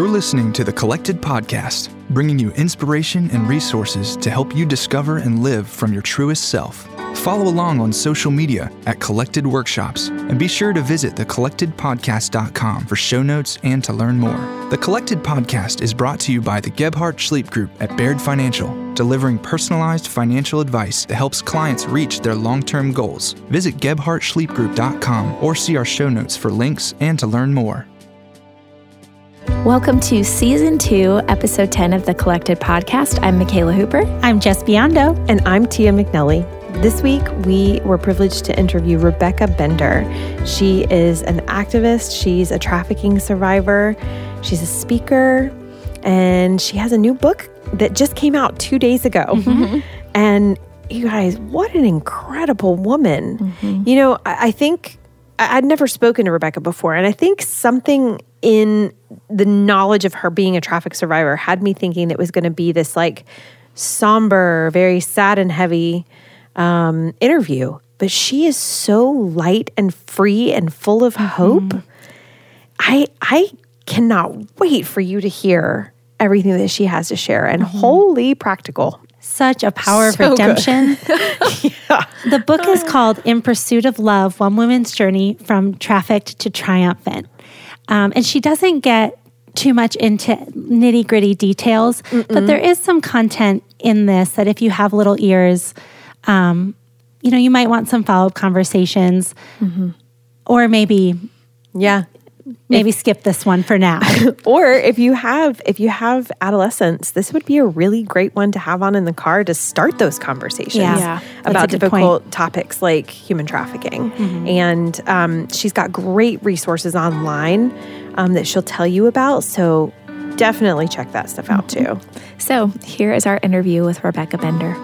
You're listening to the Collected Podcast, bringing you inspiration and resources to help you discover and live from your truest self. Follow along on social media at Collected Workshops and be sure to visit thecollectedpodcast.com for show notes and to learn more. The Collected Podcast is brought to you by the Gebhardt Schleipp Group at Baird Financial, delivering personalized financial advice that helps clients reach their long term goals. Visit gebhardtschleippgroup.com or see our show notes for links and to learn more. Welcome to season two, episode 10 of the Collected Podcast. I'm Michaela Hooper. I'm Jess Biondo. And I'm Tia McNelly. This week, we were privileged to interview Rebecca Bender. She is an activist, she's a trafficking survivor, she's a speaker, and she has a new book that just came out two days ago. Mm-hmm. And you guys, what an incredible woman. Mm-hmm. You know, I, I think I'd never spoken to Rebecca before, and I think something in the knowledge of her being a traffic survivor had me thinking it was going to be this like somber, very sad and heavy um, interview. But she is so light and free and full of mm-hmm. hope. I I cannot wait for you to hear everything that she has to share and mm-hmm. wholly practical. Such a power so of redemption. yeah. The book is called In Pursuit of Love One Woman's Journey from Trafficked to Triumphant. Um, and she doesn't get too much into nitty gritty details, Mm-mm. but there is some content in this that if you have little ears, um, you know, you might want some follow up conversations mm-hmm. or maybe, yeah, maybe if, skip this one for now. or if you have if you have adolescents, this would be a really great one to have on in the car to start those conversations yeah. Yeah, about difficult point. topics like human trafficking. Mm-hmm. And um, she's got great resources online um, that she'll tell you about. So definitely check that stuff out too. So here is our interview with Rebecca Bender.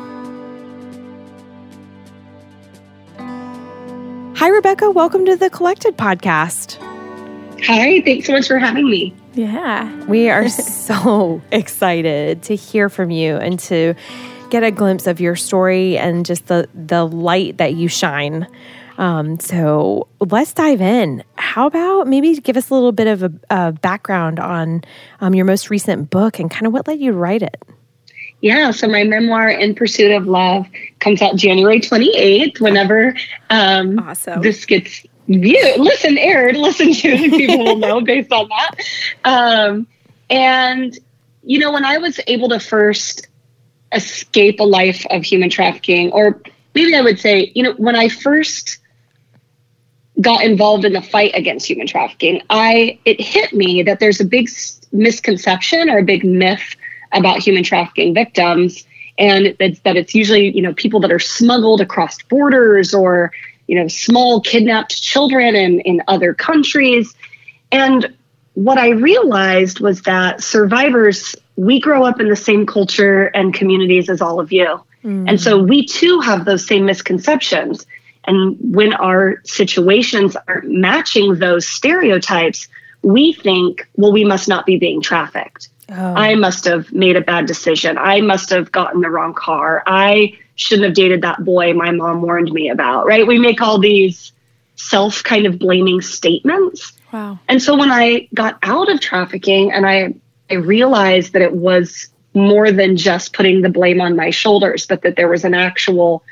Hi, Rebecca. Welcome to the Collected Podcast. Hi, thanks so much for having me. Yeah, we are so excited to hear from you and to get a glimpse of your story and just the the light that you shine. Um, so let's dive in. How about maybe give us a little bit of a, a background on um, your most recent book and kind of what led you to write it? Yeah, so my memoir, In Pursuit of Love, comes out January 28th. Whenever um, awesome. this gets viewed, listen, aired, listen to, people will know based on that. Um, and, you know, when I was able to first escape a life of human trafficking, or maybe I would say, you know, when I first got involved in the fight against human trafficking, I it hit me that there's a big misconception or a big myth about human trafficking victims and that, that it's usually you know people that are smuggled across borders or you know small kidnapped children in, in other countries and what i realized was that survivors we grow up in the same culture and communities as all of you mm. and so we too have those same misconceptions and when our situations aren't matching those stereotypes we think well we must not be being trafficked Oh. I must have made a bad decision. I must have gotten the wrong car. I shouldn't have dated that boy my mom warned me about, right? We make all these self kind of blaming statements. Wow. And so when I got out of trafficking and I I realized that it was more than just putting the blame on my shoulders, but that there was an actual,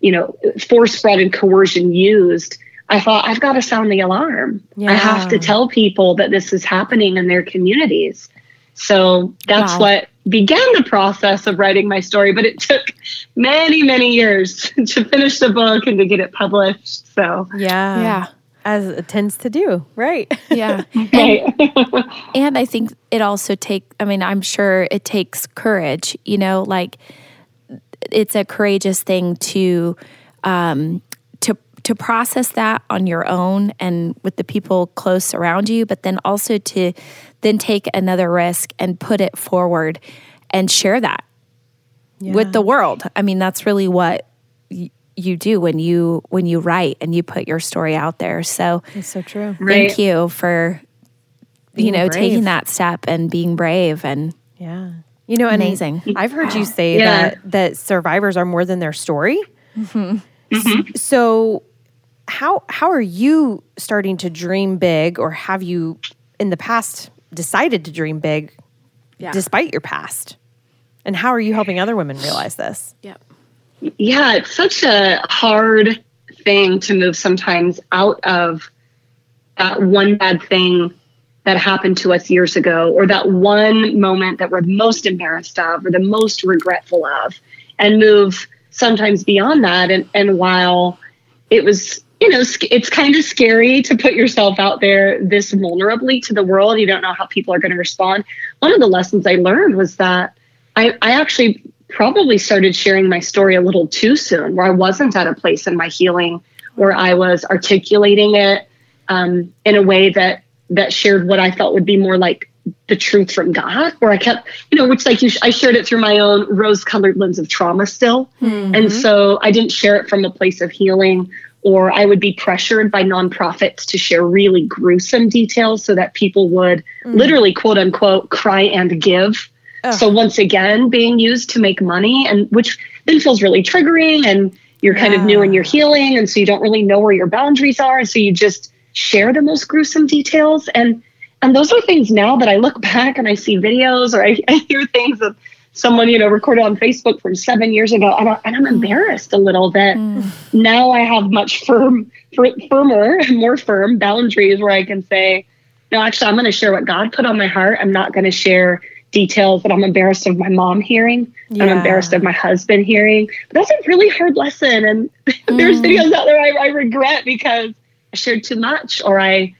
you know, force, fraud, and coercion used. I thought I've got to sound the alarm. Yeah. I have to tell people that this is happening in their communities. So that's wow. what began the process of writing my story, but it took many, many years to finish the book and to get it published. So, yeah. Yeah. As it tends to do, right? Yeah. right. And, and I think it also take I mean, I'm sure it takes courage, you know, like it's a courageous thing to um to to process that on your own and with the people close around you, but then also to then take another risk and put it forward and share that yeah. with the world. I mean, that's really what y- you do when you when you write and you put your story out there. So it's so true. Thank right. you for being you know brave. taking that step and being brave and yeah. You know, amazing. I've heard you say yeah. that that survivors are more than their story. Mm-hmm. Mm-hmm. So, how how are you starting to dream big, or have you in the past decided to dream big yeah. despite your past. And how are you helping other women realize this? Yep. Yeah, it's such a hard thing to move sometimes out of that one bad thing that happened to us years ago or that one moment that we're most embarrassed of or the most regretful of and move sometimes beyond that and and while it was you know it's kind of scary to put yourself out there this vulnerably to the world you don't know how people are going to respond one of the lessons i learned was that i i actually probably started sharing my story a little too soon where i wasn't at a place in my healing where i was articulating it um, in a way that that shared what I felt would be more like the truth from God, where I kept, you know, which like you, I shared it through my own rose colored lens of trauma still. Mm-hmm. And so I didn't share it from a place of healing, or I would be pressured by nonprofits to share really gruesome details so that people would mm-hmm. literally, quote unquote, cry and give. So once again, being used to make money, and which then feels really triggering, and you're yeah. kind of new in your healing, and so you don't really know where your boundaries are, and so you just share the most gruesome details. And and those are things now that I look back and I see videos or I, I hear things of someone you know recorded on Facebook from seven years ago, and, I, am embarrassed a little that mm. now I have much firm, firmer, more firm boundaries where I can say, no, actually, I'm going to share what God put on my heart. I'm not going to share details that I'm embarrassed of my mom hearing. Yeah. I'm embarrassed of my husband hearing. But that's a really hard lesson, and mm. there's videos out there I, I regret because I shared too much or I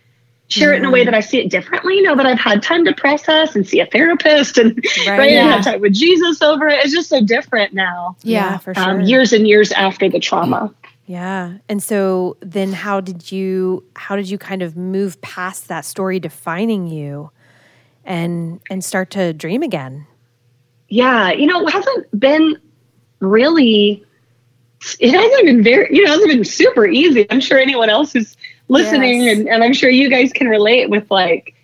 share it in a way that I see it differently, now that I've had time to process and see a therapist and right, right yeah. and have time with Jesus over it. It's just so different now. Yeah, for um, sure. Um, years and years after the trauma. Yeah. And so then how did you how did you kind of move past that story defining you and and start to dream again? Yeah, you know, it hasn't been really it hasn't been very, you know, it hasn't been super easy. I'm sure anyone else who's listening yes. and, and I'm sure you guys can relate with like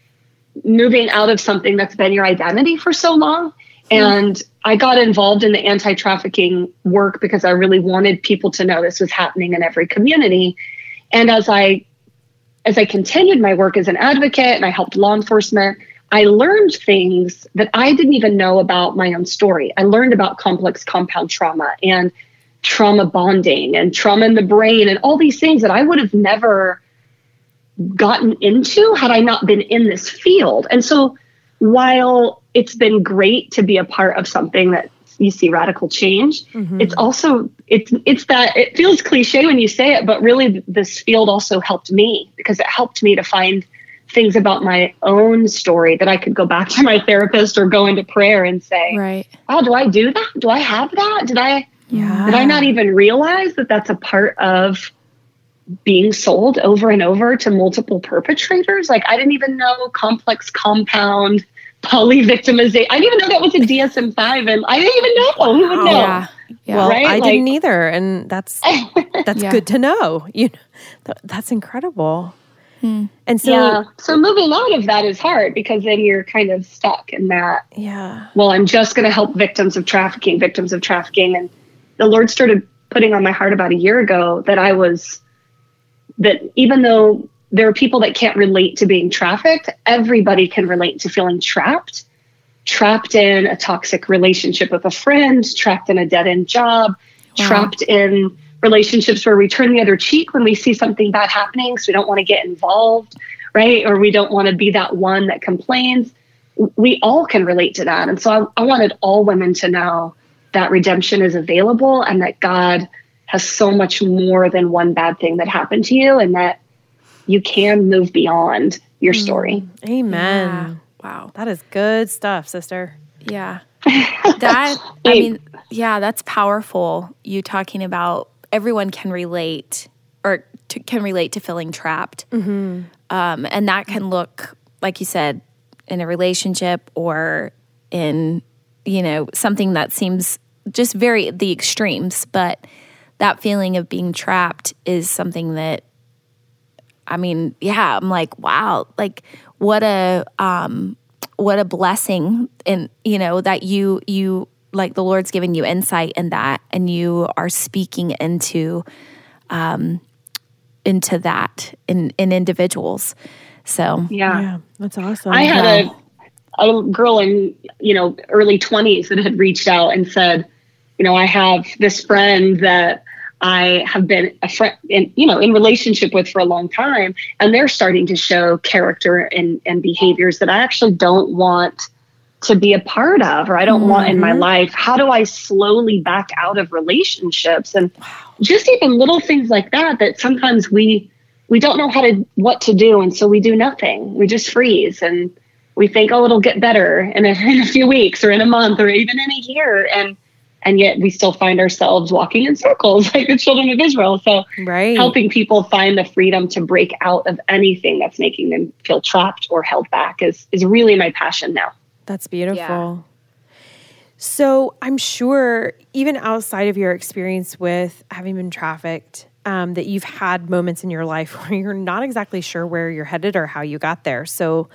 moving out of something that's been your identity for so long. Mm-hmm. And I got involved in the anti trafficking work because I really wanted people to know this was happening in every community. And as I as I continued my work as an advocate and I helped law enforcement, I learned things that I didn't even know about my own story. I learned about complex compound trauma and trauma bonding and trauma in the brain and all these things that I would have never gotten into had I not been in this field. And so while it's been great to be a part of something that you see radical change, mm-hmm. it's also it's it's that it feels cliche when you say it, but really this field also helped me because it helped me to find things about my own story that I could go back to my therapist or go into prayer and say, right. "Oh, do I do that? Do I have that? Did I yeah. Did I not even realize that that's a part of being sold over and over to multiple perpetrators? Like, I didn't even know complex compound polyvictimization. I didn't even know that was a DSM 5, and I didn't even know. Who would know? Yeah. Yeah. Well, right? I like, didn't either, and that's that's yeah. good to know. You know, that's incredible. Hmm. And so, yeah. So moving out of that is hard because then you're kind of stuck in that. Yeah. Well, I'm just going to help victims of trafficking, victims of trafficking, and the Lord started putting on my heart about a year ago that I was, that even though there are people that can't relate to being trafficked, everybody can relate to feeling trapped, trapped in a toxic relationship with a friend, trapped in a dead end job, wow. trapped in relationships where we turn the other cheek when we see something bad happening. So we don't want to get involved, right? Or we don't want to be that one that complains. We all can relate to that. And so I, I wanted all women to know that redemption is available and that God has so much more than one bad thing that happened to you and that you can move beyond your mm. story. Amen. Yeah. Wow. That is good stuff, sister. Yeah. That, I mean, yeah, that's powerful. You talking about everyone can relate or to, can relate to feeling trapped. Mm-hmm. Um, and that can look, like you said, in a relationship or in, you know, something that seems just very the extremes, but that feeling of being trapped is something that I mean, yeah, I'm like, wow, like what a um what a blessing and you know that you you like the Lord's given you insight in that and you are speaking into um into that in in individuals. So. Yeah, yeah that's awesome. I had a a girl in you know early twenties that had reached out and said, you know, I have this friend that I have been a friend in, you know, in relationship with for a long time, and they're starting to show character and, and behaviors that I actually don't want to be a part of or I don't mm-hmm. want in my mm-hmm. life. How do I slowly back out of relationships? And wow. just even little things like that that sometimes we we don't know how to what to do and so we do nothing. We just freeze and we think, oh, it'll get better in a, in a few weeks or in a month or even in a year. And and yet we still find ourselves walking in circles like the children of Israel. So, right. helping people find the freedom to break out of anything that's making them feel trapped or held back is is really my passion now. That's beautiful. Yeah. So, I'm sure even outside of your experience with having been trafficked, um, that you've had moments in your life where you're not exactly sure where you're headed or how you got there. So,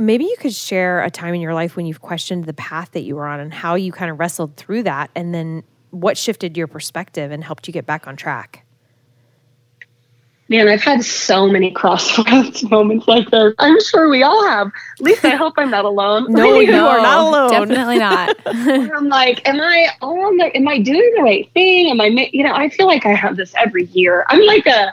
maybe you could share a time in your life when you've questioned the path that you were on and how you kind of wrestled through that and then what shifted your perspective and helped you get back on track? Man i've had so many crossroads moments like this. I'm sure we all have. At least i hope i'm not alone. No you no, are not alone. definitely not. I'm like am i on the am i doing the right thing? Am i you know i feel like i have this every year. I'm like a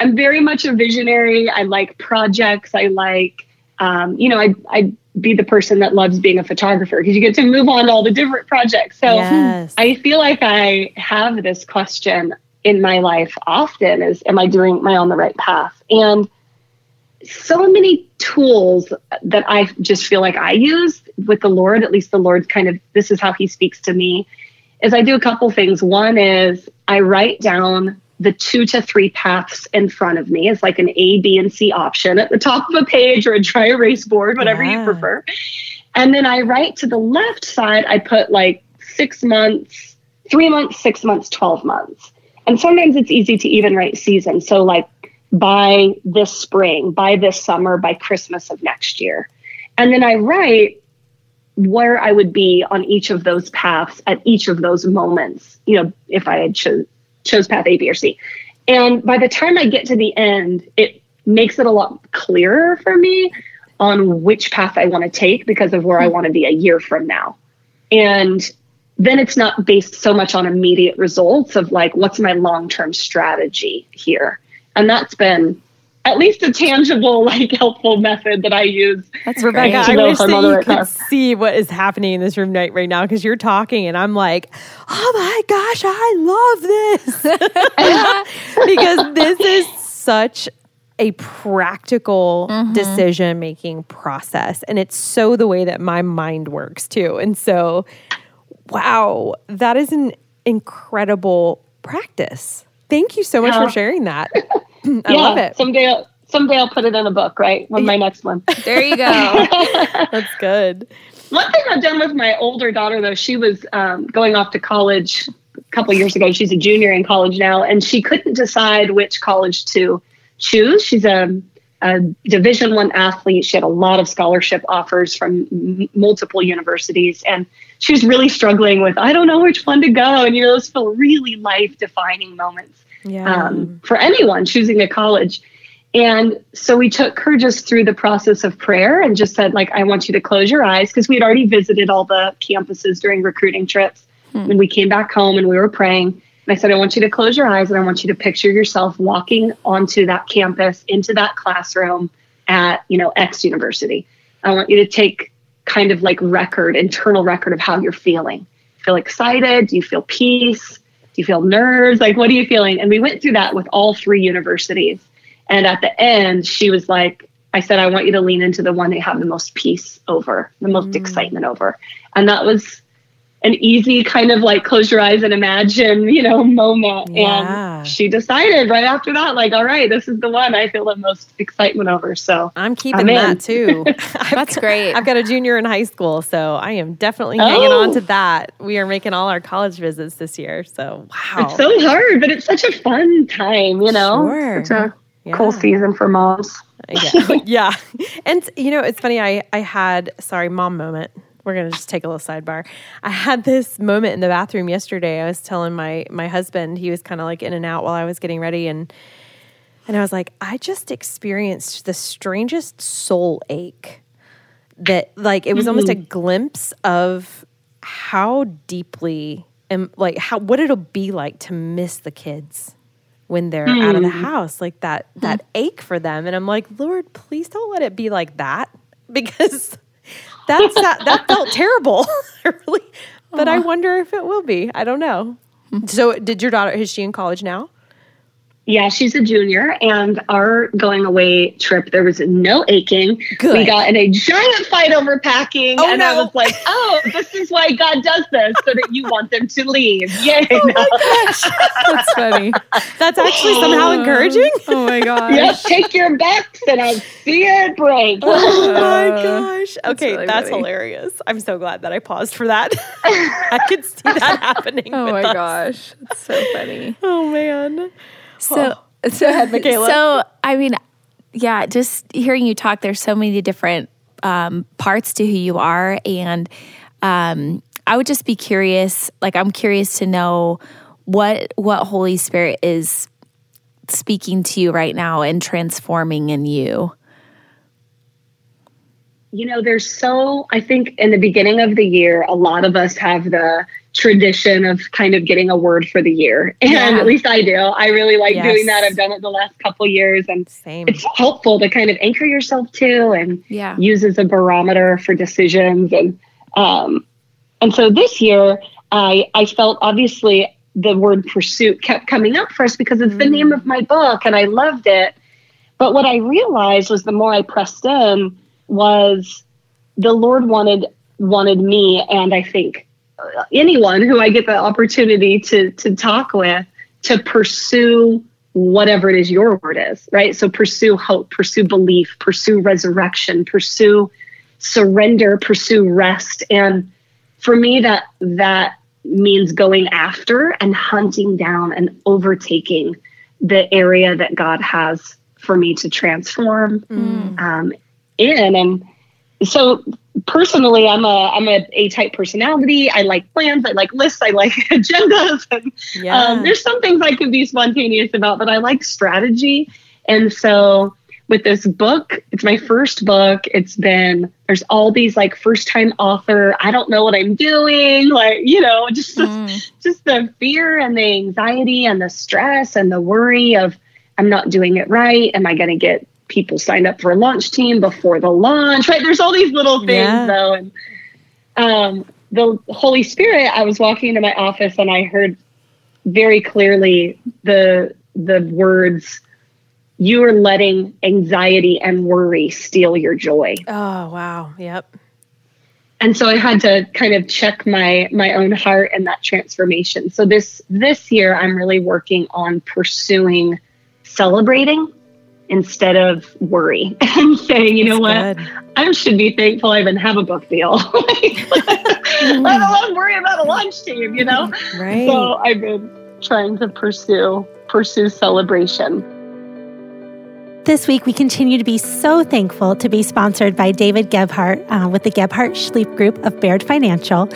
i'm very much a visionary. I like projects. I like um, you know, I, I'd be the person that loves being a photographer because you get to move on to all the different projects. So yes. I feel like I have this question in my life often is, am I doing, am I on the right path? And so many tools that I just feel like I use with the Lord, at least the Lord's kind of, this is how he speaks to me, is I do a couple things. One is I write down the two to three paths in front of me is like an A, B, and C option at the top of a page or a dry erase board, whatever yeah. you prefer. And then I write to the left side, I put like six months, three months, six months, 12 months. And sometimes it's easy to even write season. So, like by this spring, by this summer, by Christmas of next year. And then I write where I would be on each of those paths at each of those moments, you know, if I had chosen chose path A, B, or C. And by the time I get to the end, it makes it a lot clearer for me on which path I want to take because of where I hmm. want to be a year from now. And then it's not based so much on immediate results of like, what's my long term strategy here? And that's been at least a tangible, like helpful method that I use. That's Rebecca. I wish that you could see what is happening in this room right, right now because you're talking and I'm like, oh my gosh, I love this because this is such a practical mm-hmm. decision making process, and it's so the way that my mind works too. And so, wow, that is an incredible practice. Thank you so much yeah. for sharing that. I yeah, love it. Someday, someday I'll put it in a book, right? With my next one. There you go. That's good. One thing I've done with my older daughter, though, she was um, going off to college a couple years ago. She's a junior in college now, and she couldn't decide which college to choose. She's a, a Division One athlete. She had a lot of scholarship offers from m- multiple universities, and she was really struggling with I don't know which one to go. And you know, those feel really life defining moments yeah. um, for anyone choosing a college. And so we took her just through the process of prayer and just said, like, I want you to close your eyes because we had already visited all the campuses during recruiting trips. Hmm. And we came back home and we were praying. And I said, I want you to close your eyes and I want you to picture yourself walking onto that campus, into that classroom at, you know, X university. I want you to take kind of like record, internal record of how you're feeling. Feel excited? Do you feel peace? You feel nerves? Like, what are you feeling? And we went through that with all three universities. And at the end, she was like, I said, I want you to lean into the one that you have the most peace over, the most mm. excitement over. And that was an easy kind of like close your eyes and imagine, you know, moment. Yeah. And she decided right after that, like, all right, this is the one I feel the most excitement over. So I'm keeping I'm that too. That's great. I've got a junior in high school, so I am definitely oh. hanging on to oh. that. We are making all our college visits this year. So wow. It's so hard, but it's such a fun time, you know? Sure. It's a yeah. cool season for moms. yeah. yeah. And you know, it's funny, I I had sorry, mom moment we're gonna just take a little sidebar. I had this moment in the bathroom yesterday. I was telling my my husband he was kind of like in and out while I was getting ready, and And I was like, I just experienced the strangest soul ache that, like, it was mm-hmm. almost a mm. glimpse of how deeply and like how what it'll be like to miss the kids when they're mm. out of the hmm. house like that that mm. ache for them and i'm like lord please don't let it be like that because that's that that felt terrible. Really but i wonder if it will be. I don't know. So did your daughter is she in college now yeah, she's a junior, and our going away trip, there was no aching. Good. We got in a giant fight over packing, oh, and no. I was like, "Oh, this is why God does this, so that you want them to leave." Yay! Oh no. my gosh, that's funny. That's actually somehow oh. encouraging. Oh my gosh! Yeah, take your backs, and I'll see it break. Oh my oh, gosh! Okay, that's, really that's hilarious. I'm so glad that I paused for that. I could see that happening. Oh my us. gosh, it's so funny. Oh man. So, oh. so ahead, Michaela. So, I mean, yeah, just hearing you talk, there's so many different um, parts to who you are, and um, I would just be curious. Like, I'm curious to know what what Holy Spirit is speaking to you right now and transforming in you. You know, there's so I think in the beginning of the year, a lot of us have the tradition of kind of getting a word for the year. And yeah. at least I do. I really like yes. doing that. I've done it the last couple years and Same. it's helpful to kind of anchor yourself to and yeah. use as a barometer for decisions. And um and so this year I I felt obviously the word pursuit kept coming up for us because it's mm. the name of my book and I loved it. But what I realized was the more I pressed in was the Lord wanted wanted me and I think anyone who I get the opportunity to to talk with to pursue whatever it is your word is, right? So pursue hope, pursue belief, pursue resurrection, pursue surrender, pursue rest. And for me that that means going after and hunting down and overtaking the area that God has for me to transform mm. um, in. And so personally i'm a i'm a a type personality. I like plans i like lists i like agendas. And yeah. um, there's some things i can be spontaneous about but i like strategy. And so with this book it's my first book. It's been there's all these like first time author i don't know what i'm doing like you know just mm. just the fear and the anxiety and the stress and the worry of i'm not doing it right. Am i going to get people signed up for a launch team before the launch, right? There's all these little things yeah. though. And um, the Holy Spirit, I was walking into my office and I heard very clearly the the words, you are letting anxiety and worry steal your joy. Oh wow. Yep. And so I had to kind of check my my own heart and that transformation. So this this year I'm really working on pursuing celebrating instead of worry and saying, you know what, good. I should be thankful I even have a book deal. Let alone worry about a launch team, you know? Right. So I've been trying to pursue pursue celebration. This week, we continue to be so thankful to be sponsored by David Gebhardt uh, with the Gebhardt Schleipp Group of Baird Financial.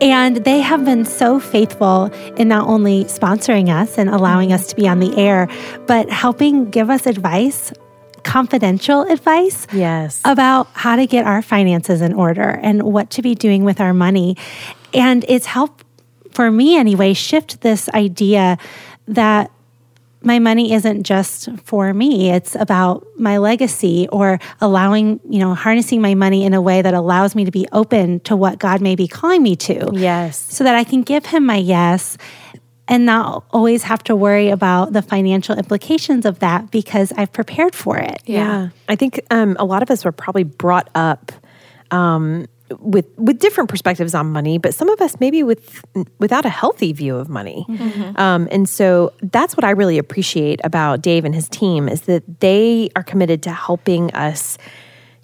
And they have been so faithful in not only sponsoring us and allowing us to be on the air, but helping give us advice confidential advice yes about how to get our finances in order and what to be doing with our money and it's helped for me anyway shift this idea that my money isn't just for me. It's about my legacy or allowing, you know, harnessing my money in a way that allows me to be open to what God may be calling me to. Yes. So that I can give Him my yes and not always have to worry about the financial implications of that because I've prepared for it. Yeah. yeah. I think um, a lot of us were probably brought up. Um, with with different perspectives on money, but some of us maybe with without a healthy view of money. Mm-hmm. Um, and so that's what I really appreciate about Dave and his team is that they are committed to helping us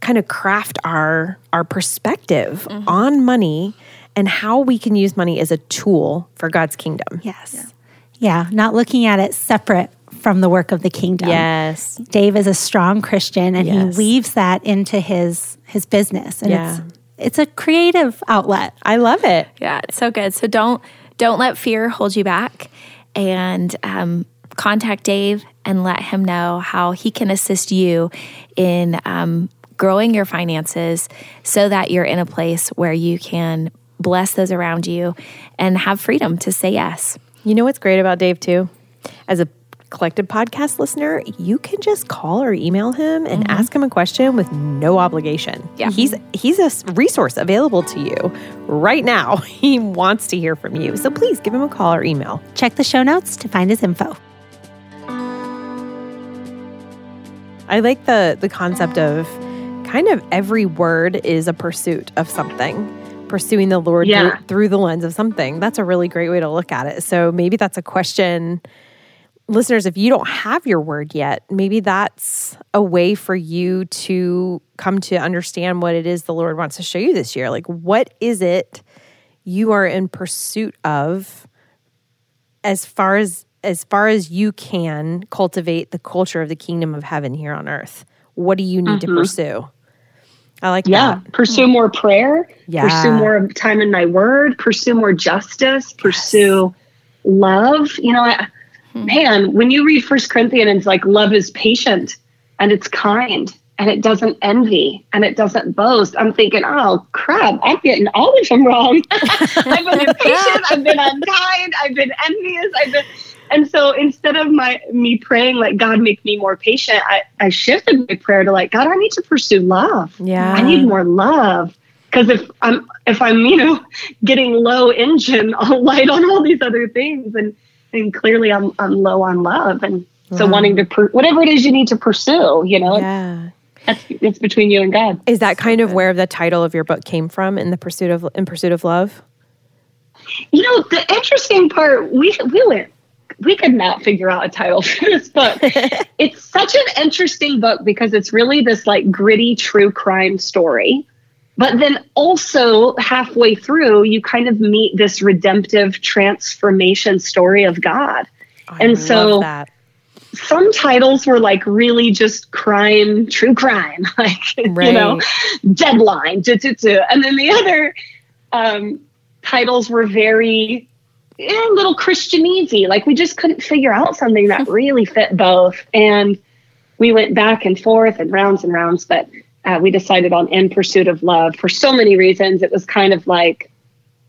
kind of craft our our perspective mm-hmm. on money and how we can use money as a tool for God's kingdom. Yes. Yeah. yeah, not looking at it separate from the work of the kingdom. Yes. Dave is a strong Christian and yes. he weaves that into his his business and yeah. it's it's a creative outlet. I love it. Yeah, it's so good. So don't don't let fear hold you back, and um, contact Dave and let him know how he can assist you in um, growing your finances so that you're in a place where you can bless those around you and have freedom to say yes. You know what's great about Dave, too? As a collected podcast listener, you can just call or email him and mm-hmm. ask him a question with no obligation. Yeah. He's he's a resource available to you right now. He wants to hear from you. So please give him a call or email. Check the show notes to find his info. I like the the concept of kind of every word is a pursuit of something pursuing the Lord yeah. through, through, the lens of something. That's a really great way to look at it. So maybe that's a question listeners, if you don't have your word yet, maybe that's a way for you to come to understand what it is the Lord wants to show you this year. Like, what is it you are in pursuit of as far as as far as you can cultivate the culture of the kingdom of heaven here on earth? What do you need mm-hmm. to pursue? I like yeah. That. Pursue more prayer. Yeah. Pursue more time in my word. Pursue more justice. Pursue yes. love. You know, I, Hmm. man, when you read First Corinthians, like love is patient and it's kind and it doesn't envy and it doesn't boast. I'm thinking, oh crap, I'm getting all of them wrong. I've been impatient, I've been unkind, I've been envious, I've been and so instead of my me praying like God make me more patient, I, I shifted my prayer to like, God, I need to pursue love. Yeah. I need more love. Because if I'm if I'm, you know, getting low engine, I'll light on all these other things. And and clearly I'm I'm low on love, and so wanting to per- whatever it is you need to pursue, you know. Yeah. That's, it's between you and God. Is that kind of where the title of your book came from? In the pursuit of in pursuit of love. You know, the interesting part we we went we could not figure out a title for this book. it's such an interesting book because it's really this like gritty true crime story but then also halfway through, you kind of meet this redemptive transformation story of God. I and so that. some titles were like really just crime, true crime, like, right. you know, deadline, and then the other um, titles were very eh, little Christianese. Like we just couldn't figure out something that really fit both. And we went back and forth and rounds and rounds, but uh, we decided on In Pursuit of Love for so many reasons. It was kind of like,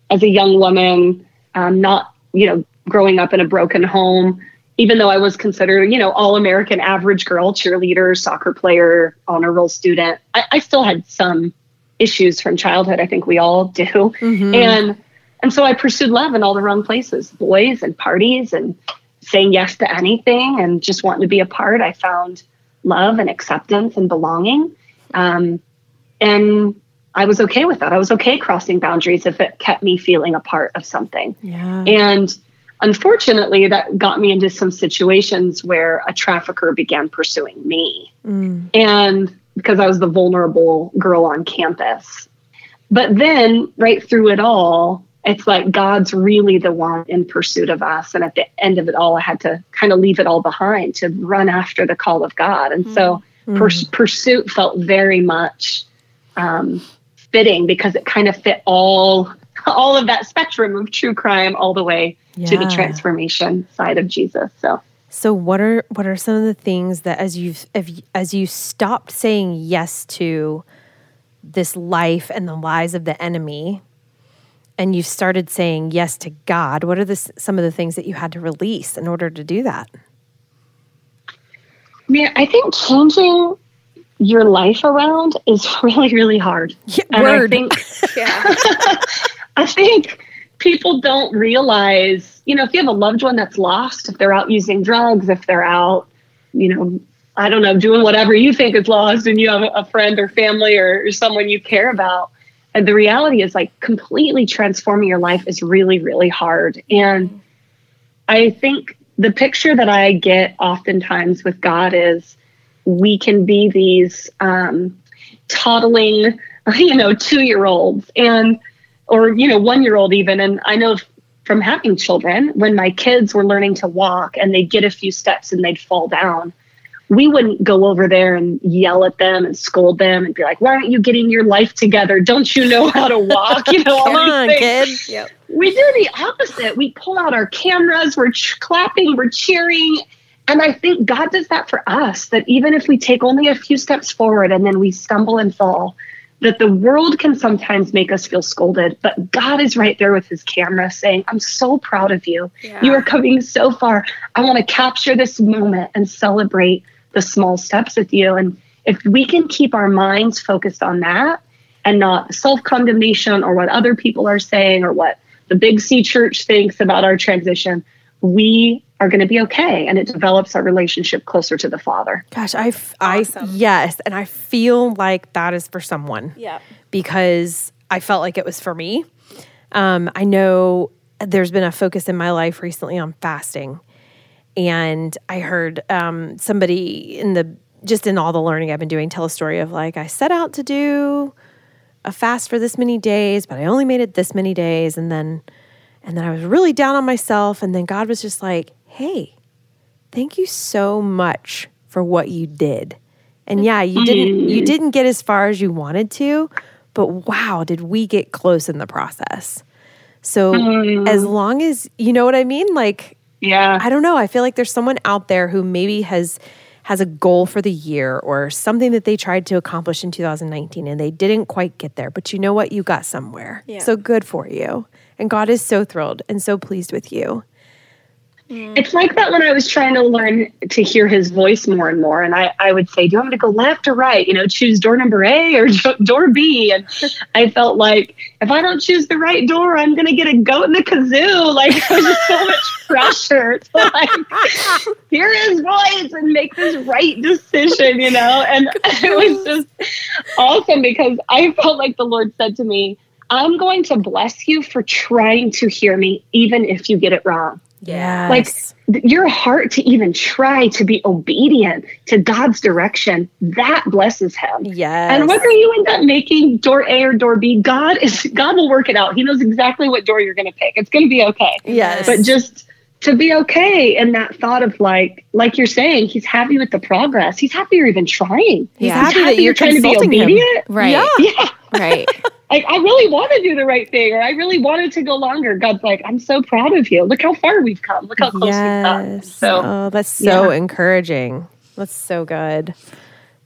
as a young woman, um, not, you know, growing up in a broken home, even though I was considered, you know, all American average girl, cheerleader, soccer player, honor roll student, I, I, still had some issues from childhood. I think we all do. Mm-hmm. And and so I pursued love in all the wrong places, boys and parties and saying yes to anything and just wanting to be a part. I found love and acceptance and belonging. Um, and I was okay with that. I was okay crossing boundaries if it kept me feeling a part of something. Yeah. And unfortunately, that got me into some situations where a trafficker began pursuing me. Mm. And because I was the vulnerable girl on campus. But then, right through it all, it's like God's really the one in pursuit of us. And at the end of it all, I had to kind of leave it all behind to run after the call of God. And mm. so, mm. pursuit felt very much um, fitting because it kind of fit all all of that spectrum of true crime all the way yeah. to the transformation side of Jesus. So. So what are what are some of the things that as you've as you stopped saying yes to this life and the lies of the enemy and you started saying yes to God, what are the, some of the things that you had to release in order to do that? I mean, I think changing your life around is really, really hard. Yeah, and word. I think, yeah. I think people don't realize, you know, if you have a loved one that's lost, if they're out using drugs, if they're out, you know, I don't know, doing whatever you think is lost, and you have a friend or family or, or someone you care about. And the reality is, like, completely transforming your life is really, really hard. And I think the picture that I get oftentimes with God is we can be these um, toddling, you know, two year olds and, or, you know, one year old even. And I know from having children, when my kids were learning to walk and they'd get a few steps and they'd fall down, we wouldn't go over there and yell at them and scold them and be like, "Why aren't you getting your life together? Don't you know how to walk?" You know, Come on, kid. Yep. We do the opposite. We pull out our cameras. We're ch- clapping. We're cheering. And I think God does that for us, that even if we take only a few steps forward and then we stumble and fall, that the world can sometimes make us feel scolded, but God is right there with his camera saying, I'm so proud of you. Yeah. You are coming so far. I want to capture this moment and celebrate the small steps with you. And if we can keep our minds focused on that and not self condemnation or what other people are saying or what the Big C church thinks about our transition, we are going to be okay. And it develops our relationship closer to the father. Gosh i i yes. And i feel like that is for someone. Yeah. Because i felt like it was for me. Um, i know there's been a focus in my life recently on fasting and i heard um, somebody in the just in all the learning i've been doing tell a story of like i set out to do a fast for this many days but i only made it this many days and then and then I was really down on myself. And then God was just like, hey, thank you so much for what you did. And yeah, you didn't you mm. didn't get as far as you wanted to, but wow, did we get close in the process. So as long as you know what I mean, like yeah. I don't know, I feel like there's someone out there who maybe has has a goal for the year or something that they tried to accomplish in 2019 and they didn't quite get there, but you know what? You got somewhere. Yeah. So good for you. And God is so thrilled and so pleased with you. Mm. It's like that when I was trying to learn to hear his voice more and more. And I, I would say, Do you want me to go left or right? You know, choose door number A or door B. And I felt like if I don't choose the right door, I'm going to get a goat in the kazoo. Like, there was just so much pressure to like hear his voice and make this right decision, you know? And it was just awesome because I felt like the Lord said to me, I'm going to bless you for trying to hear me, even if you get it wrong. Yeah. Like your heart to even try to be obedient to God's direction, that blesses him. Yes. And whether you end up making door A or door B, God is God will work it out. He knows exactly what door you're gonna pick. It's gonna be okay. Yes. But just to be okay in that thought of like like you're saying he's happy with the progress he's happy you're even trying he's, yeah. happy, he's happy, that you're, trying to be obedient him. right yeah, yeah. right like I really want to do the right thing or I really wanted to go longer. God's like, I'm so proud of you. Look how far we've come. Look how close yes. we've come. So oh, that's so yeah. encouraging. That's so good.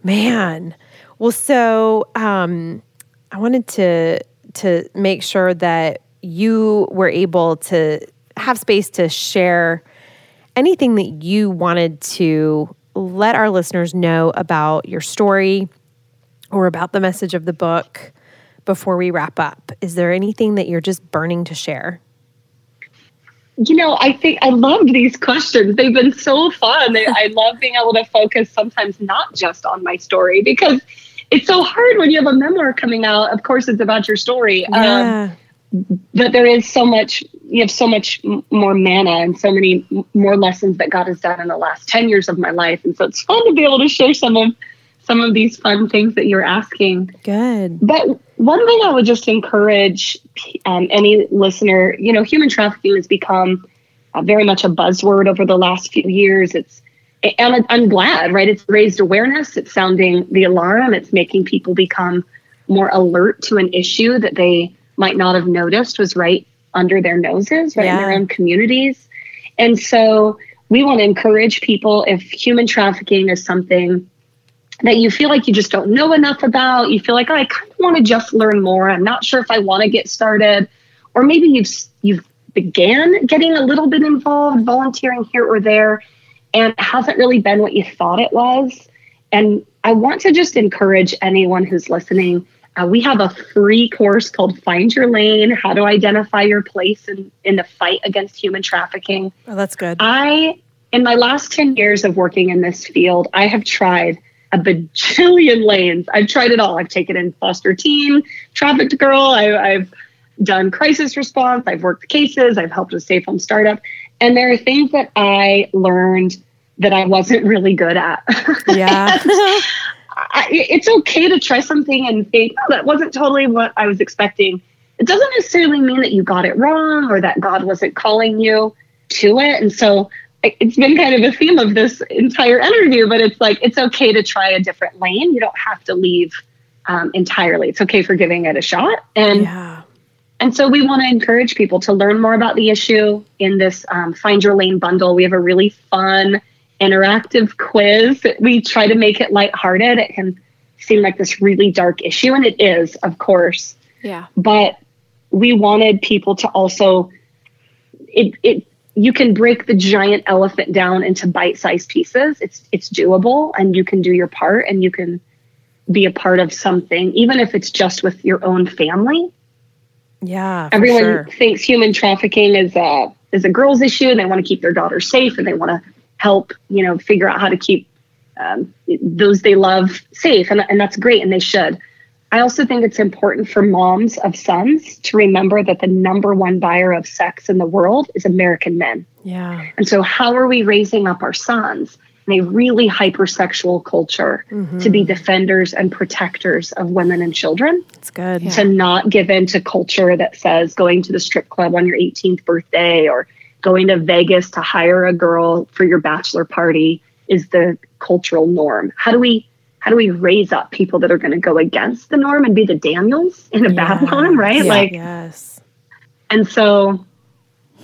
Man. Well, so um I wanted to to make sure that you were able to have space to share anything that you wanted to let our listeners know about your story or about the message of the book before we wrap up? Is there anything that you're just burning to share? You know, I think I love these questions. They've been so fun. I love being able to focus sometimes not just on my story because it's so hard when you have a memoir coming out. Of course, it's about your story. Yeah. Um, but there is so much, you have so much more mana and so many more lessons that God has done in the last 10 years of my life. And so it's fun to be able to share some of some of these fun things that you're asking. Good. But one thing I would just encourage um, any listener, you know, human trafficking has become uh, very much a buzzword over the last few years. It's and I'm glad, right? It's raised awareness. It's sounding the alarm. It's making people become more alert to an issue that they might not have noticed was right under their noses, right yeah. in their own communities. And so we want to encourage people if human trafficking is something that you feel like you just don't know enough about. You feel like, oh, I kind of want to just learn more. I'm not sure if I want to get started. Or maybe you've you've began getting a little bit involved, volunteering here or there, and it hasn't really been what you thought it was. And I want to just encourage anyone who's listening. Uh, we have a free course called Find Your Lane How to Identify Your Place in, in the Fight Against Human Trafficking. Oh, that's good. I, in my last 10 years of working in this field, I have tried a bajillion lanes. I've tried it all. I've taken in foster teen, trafficked girl. I, have done crisis response. I've worked cases. I've helped with safe home startup. And there are things that I learned that I wasn't really good at. Yeah. I, it's okay to try something and think, oh, that wasn't totally what I was expecting. It doesn't necessarily mean that you got it wrong or that God wasn't calling you to it. And so it's been kind of a theme of this entire interview, but it's like it's okay to try a different lane. You don't have to leave um, entirely. It's okay for giving it a shot. And yeah. and so we want to encourage people to learn more about the issue in this um, Find Your Lane bundle. We have a really fun, interactive quiz. We try to make it lighthearted. It can seem like this really dark issue, and it is, of course. Yeah. But we wanted people to also it it you can break the giant elephant down into bite-sized pieces. It's it's doable and you can do your part and you can be a part of something even if it's just with your own family. Yeah. Everyone sure. thinks human trafficking is a is a girl's issue and they want to keep their daughter safe and they want to help, you know, figure out how to keep um, those they love safe and, and that's great and they should I also think it's important for moms of sons to remember that the number one buyer of sex in the world is American men. Yeah. And so, how are we raising up our sons in a really hypersexual culture mm-hmm. to be defenders and protectors of women and children? It's good. To yeah. not give in to culture that says going to the strip club on your 18th birthday or going to Vegas to hire a girl for your bachelor party is the cultural norm. How do we how do we raise up people that are going to go against the norm and be the Daniels in a yeah. Babylon, right? Yeah. Like, yes. And so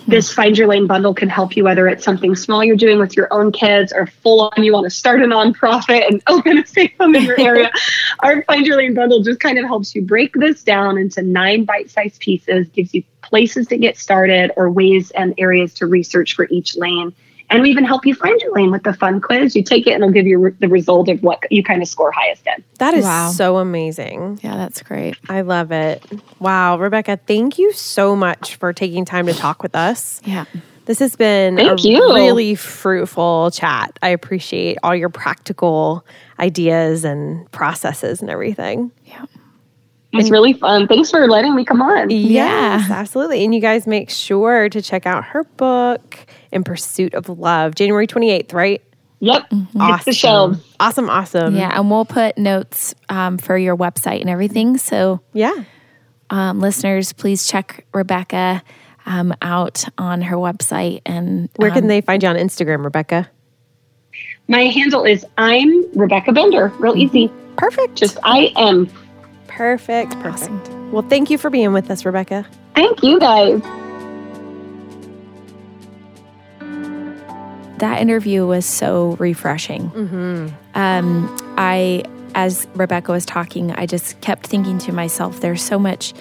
this find your lane bundle can help you whether it's something small you're doing with your own kids or full on you want to start a nonprofit and open a safe home in your area our find your lane bundle just kind of helps you break this down into nine bite-sized pieces gives you places to get started or ways and areas to research for each lane and we even help you find your lane with the fun quiz. You take it and it'll give you re- the result of what you kind of score highest in. That is wow. so amazing. Yeah, that's great. I love it. Wow, Rebecca, thank you so much for taking time to talk with us. Yeah. This has been Thank a you. really fruitful chat. I appreciate all your practical ideas and processes and everything. Yeah. It's really fun. Thanks for letting me come on. Yes, yeah. absolutely. And you guys make sure to check out her book, In Pursuit of Love, January 28th, right? Yep. Mm-hmm. Awesome. It's the shelves. Awesome, awesome. Yeah, and we'll put notes um, for your website and everything. So, yeah. Um, listeners, please check Rebecca um, out on her website. And where can um, they find you on Instagram, Rebecca? My handle is I'm Rebecca Bender. Real mm-hmm. easy. Perfect. Just I am Perfect. Perfect. Awesome. Well, thank you for being with us, Rebecca. Thank you, guys. That interview was so refreshing. Mm-hmm. Um, I, as Rebecca was talking, I just kept thinking to myself, there's so much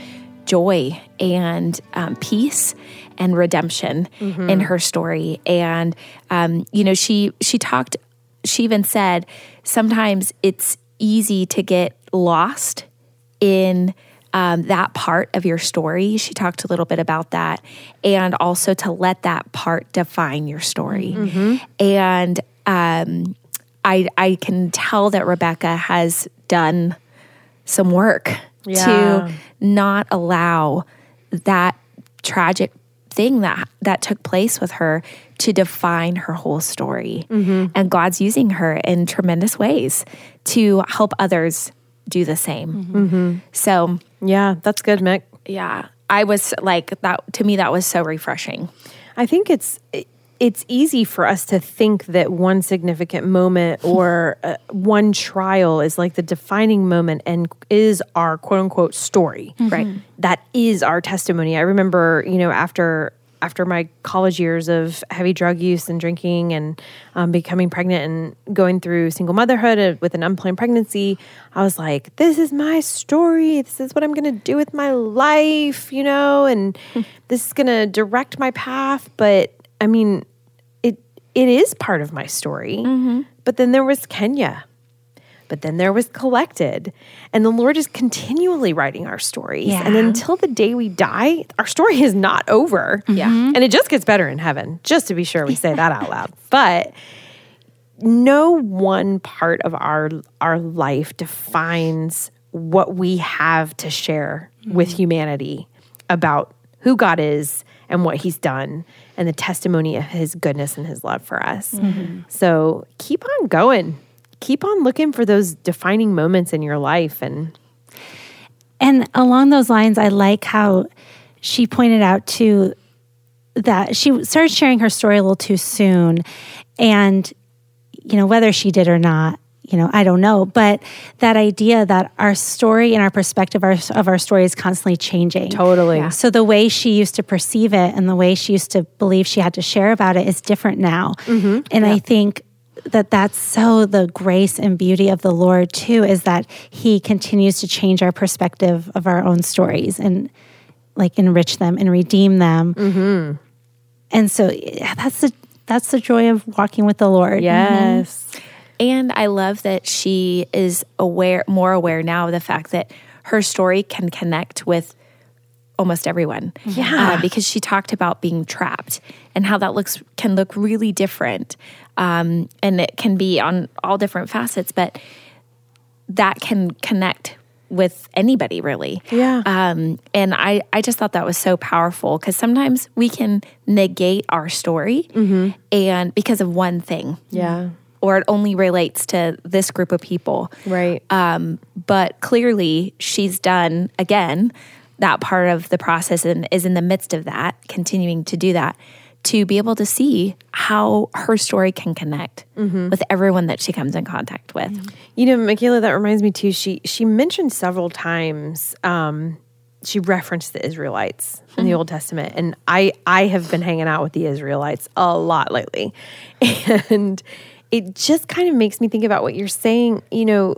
joy and um, peace and redemption mm-hmm. in her story. And um, you know, she she talked. She even said sometimes it's easy to get lost in um, that part of your story. She talked a little bit about that, and also to let that part define your story. Mm-hmm. And um, I, I can tell that Rebecca has done some work yeah. to not allow that tragic thing that that took place with her to define her whole story. Mm-hmm. And God's using her in tremendous ways to help others do the same. Mm-hmm. So, yeah, that's good, Mick. Yeah. I was like that to me that was so refreshing. I think it's it's easy for us to think that one significant moment or uh, one trial is like the defining moment and is our quote unquote story. Mm-hmm. Right. That is our testimony. I remember, you know, after after my college years of heavy drug use and drinking and um, becoming pregnant and going through single motherhood uh, with an unplanned pregnancy, I was like, this is my story. This is what I'm going to do with my life, you know, and this is going to direct my path. But I mean, it it is part of my story. Mm-hmm. But then there was Kenya but then there was collected. And the Lord is continually writing our stories. Yeah. And until the day we die, our story is not over. Yeah. And it just gets better in heaven, just to be sure we say that out loud. But no one part of our our life defines what we have to share mm-hmm. with humanity about who God is and what he's done and the testimony of his goodness and his love for us. Mm-hmm. So keep on going keep on looking for those defining moments in your life and and along those lines i like how she pointed out too that she started sharing her story a little too soon and you know whether she did or not you know i don't know but that idea that our story and our perspective of our story is constantly changing totally yeah. so the way she used to perceive it and the way she used to believe she had to share about it is different now mm-hmm. and yeah. i think that that's so the grace and beauty of the Lord too is that he continues to change our perspective of our own stories and like enrich them and redeem them. Mm-hmm. And so yeah, that's the that's the joy of walking with the Lord. Yes. Mm-hmm. And I love that she is aware more aware now of the fact that her story can connect with almost everyone. Yeah. Uh, because she talked about being trapped and how that looks can look really different. Um, and it can be on all different facets, but that can connect with anybody really. Yeah. Um, and I, I just thought that was so powerful because sometimes we can negate our story mm-hmm. and because of one thing. Yeah. Or it only relates to this group of people. Right. Um, but clearly she's done again that part of the process and is in the midst of that, continuing to do that to be able to see how her story can connect mm-hmm. with everyone that she comes in contact with. You know, Michaela, that reminds me too. She she mentioned several times. Um, she referenced the Israelites in mm-hmm. the Old Testament, and I I have been hanging out with the Israelites a lot lately, and it just kind of makes me think about what you're saying. You know,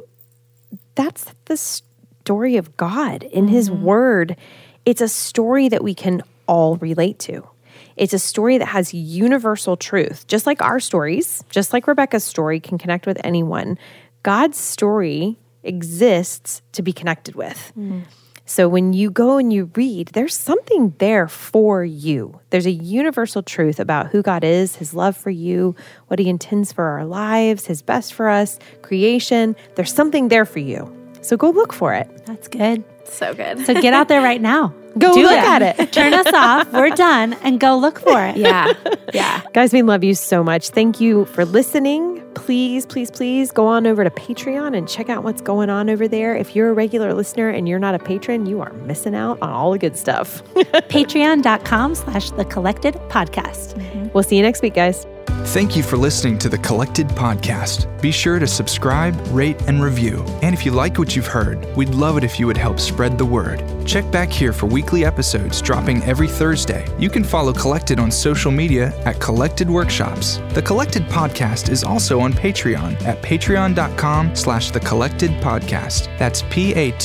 that's the story of God in mm-hmm. His Word. It's a story that we can all relate to. It's a story that has universal truth, just like our stories, just like Rebecca's story can connect with anyone. God's story exists to be connected with. Mm. So when you go and you read, there's something there for you. There's a universal truth about who God is, his love for you, what he intends for our lives, his best for us, creation. There's something there for you. So go look for it. That's good. So good. So get out there right now. Go Do look it. at it. Turn us off. We're done and go look for it. Yeah. Yeah. Guys, we love you so much. Thank you for listening. Please, please, please go on over to Patreon and check out what's going on over there. If you're a regular listener and you're not a patron, you are missing out on all the good stuff. Patreon.com slash the collected podcast. Mm-hmm. We'll see you next week, guys. Thank you for listening to the Collected Podcast. Be sure to subscribe, rate, and review. And if you like what you've heard, we'd love it if you would help spread the word. Check back here for weekly episodes dropping every Thursday. You can follow Collected on social media at Collected Workshops. The Collected Podcast is also on Patreon at patreon.com slash the Collected Podcast. That's P-A-T-R-E-O-N.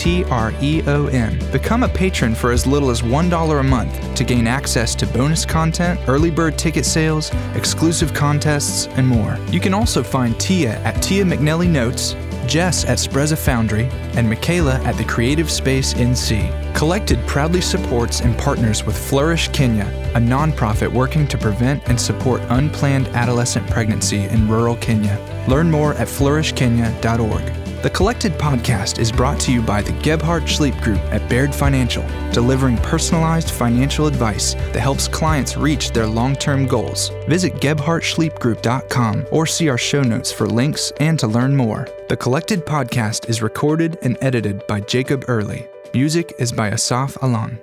Become a patron for as little as $1 a month to gain access to bonus content, early bird ticket sales, exclusive contests, and more. You can also find Tia at Tia McNelly Notes, Jess at Spreza Foundry, and Michaela at the Creative Space NC. Collected proudly supports and partners with Flourish Kenya, a nonprofit working to prevent and support unplanned adolescent pregnancy in rural Kenya. Learn more at flourishkenya.org. The Collected Podcast is brought to you by the Gebhardt Schleipp Group at Baird Financial, delivering personalized financial advice that helps clients reach their long term goals. Visit GebhardtSchleippGroup.com or see our show notes for links and to learn more. The Collected Podcast is recorded and edited by Jacob Early. Music is by Asaf Alon.